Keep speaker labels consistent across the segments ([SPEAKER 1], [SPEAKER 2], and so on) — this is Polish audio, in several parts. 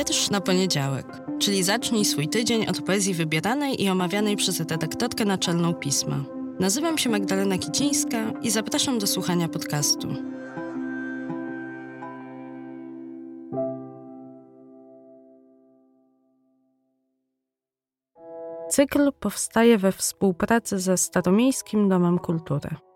[SPEAKER 1] Wiersz na poniedziałek, czyli zacznij swój tydzień od poezji wybieranej i omawianej przez redaktorkę naczelną pisma. Nazywam się Magdalena Kicińska i zapraszam do słuchania podcastu. Cykl powstaje we współpracy ze Staromiejskim Domem Kultury.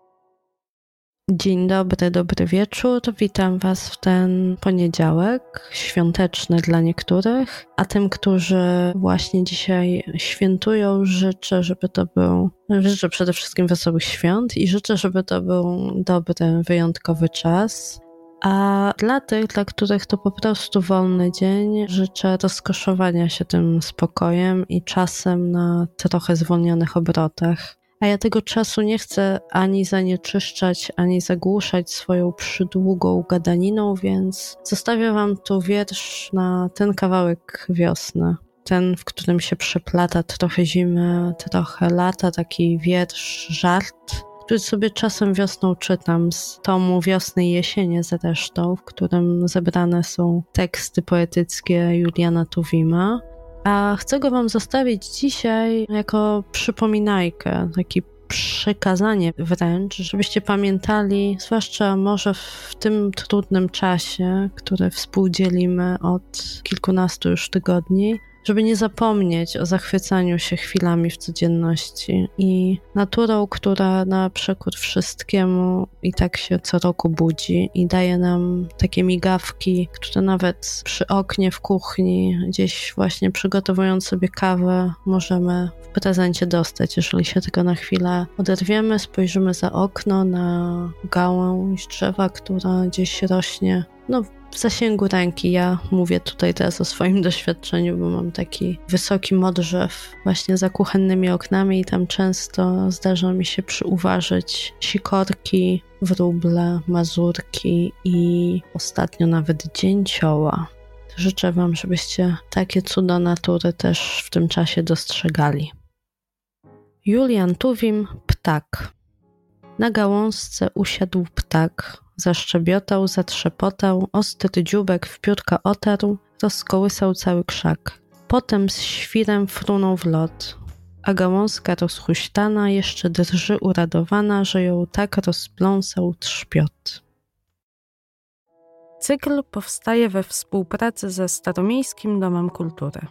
[SPEAKER 1] Dzień dobry, dobry wieczór. Witam Was w ten poniedziałek, świąteczny dla niektórych, a tym, którzy właśnie dzisiaj świętują, życzę, żeby to był, życzę przede wszystkim wesołych świąt i życzę, żeby to był dobry, wyjątkowy czas. A dla tych, dla których to po prostu wolny dzień, życzę rozkoszowania się tym spokojem i czasem na trochę zwolnionych obrotach a ja tego czasu nie chcę ani zanieczyszczać, ani zagłuszać swoją przydługą gadaniną, więc zostawię wam tu wiersz na ten kawałek wiosny. Ten, w którym się przeplata trochę zimy, trochę lata, taki wiersz, żart, który sobie czasem wiosną czytam z tomu Wiosny i Jesienie zresztą, w którym zebrane są teksty poetyckie Juliana Tuwima. A chcę go Wam zostawić dzisiaj jako przypominajkę, taki przykazanie wręcz, żebyście pamiętali, zwłaszcza może w tym trudnym czasie, który współdzielimy od kilkunastu już tygodni, żeby nie zapomnieć o zachwycaniu się chwilami w codzienności i naturą, która na przekór wszystkiemu i tak się co roku budzi i daje nam takie migawki, które nawet przy oknie w kuchni, gdzieś właśnie przygotowując sobie kawę, możemy w prezencie dostać, jeżeli się tylko na chwilę oderwiemy, spojrzymy za okno na gałąź drzewa, która gdzieś rośnie no, w zasięgu ręki. Ja mówię tutaj teraz o swoim doświadczeniu, bo mam taki wysoki modrzew właśnie za kuchennymi oknami i tam często zdarza mi się przyuważyć sikorki, wróble, mazurki i ostatnio nawet dzięcioła. Życzę Wam, żebyście takie cuda natury też w tym czasie dostrzegali. Julian Tuwim, ptak. Na gałązce usiadł ptak, Zaszczebiotał, zatrzepotał, ostry dziubek w piórka otarł, rozkołysał cały krzak. Potem z świrem frunął w lot, a gałązka rozhuśtana jeszcze drży uradowana, że ją tak rozpląsał trzpiot. Cykl powstaje we współpracy ze Staromiejskim Domem Kultury.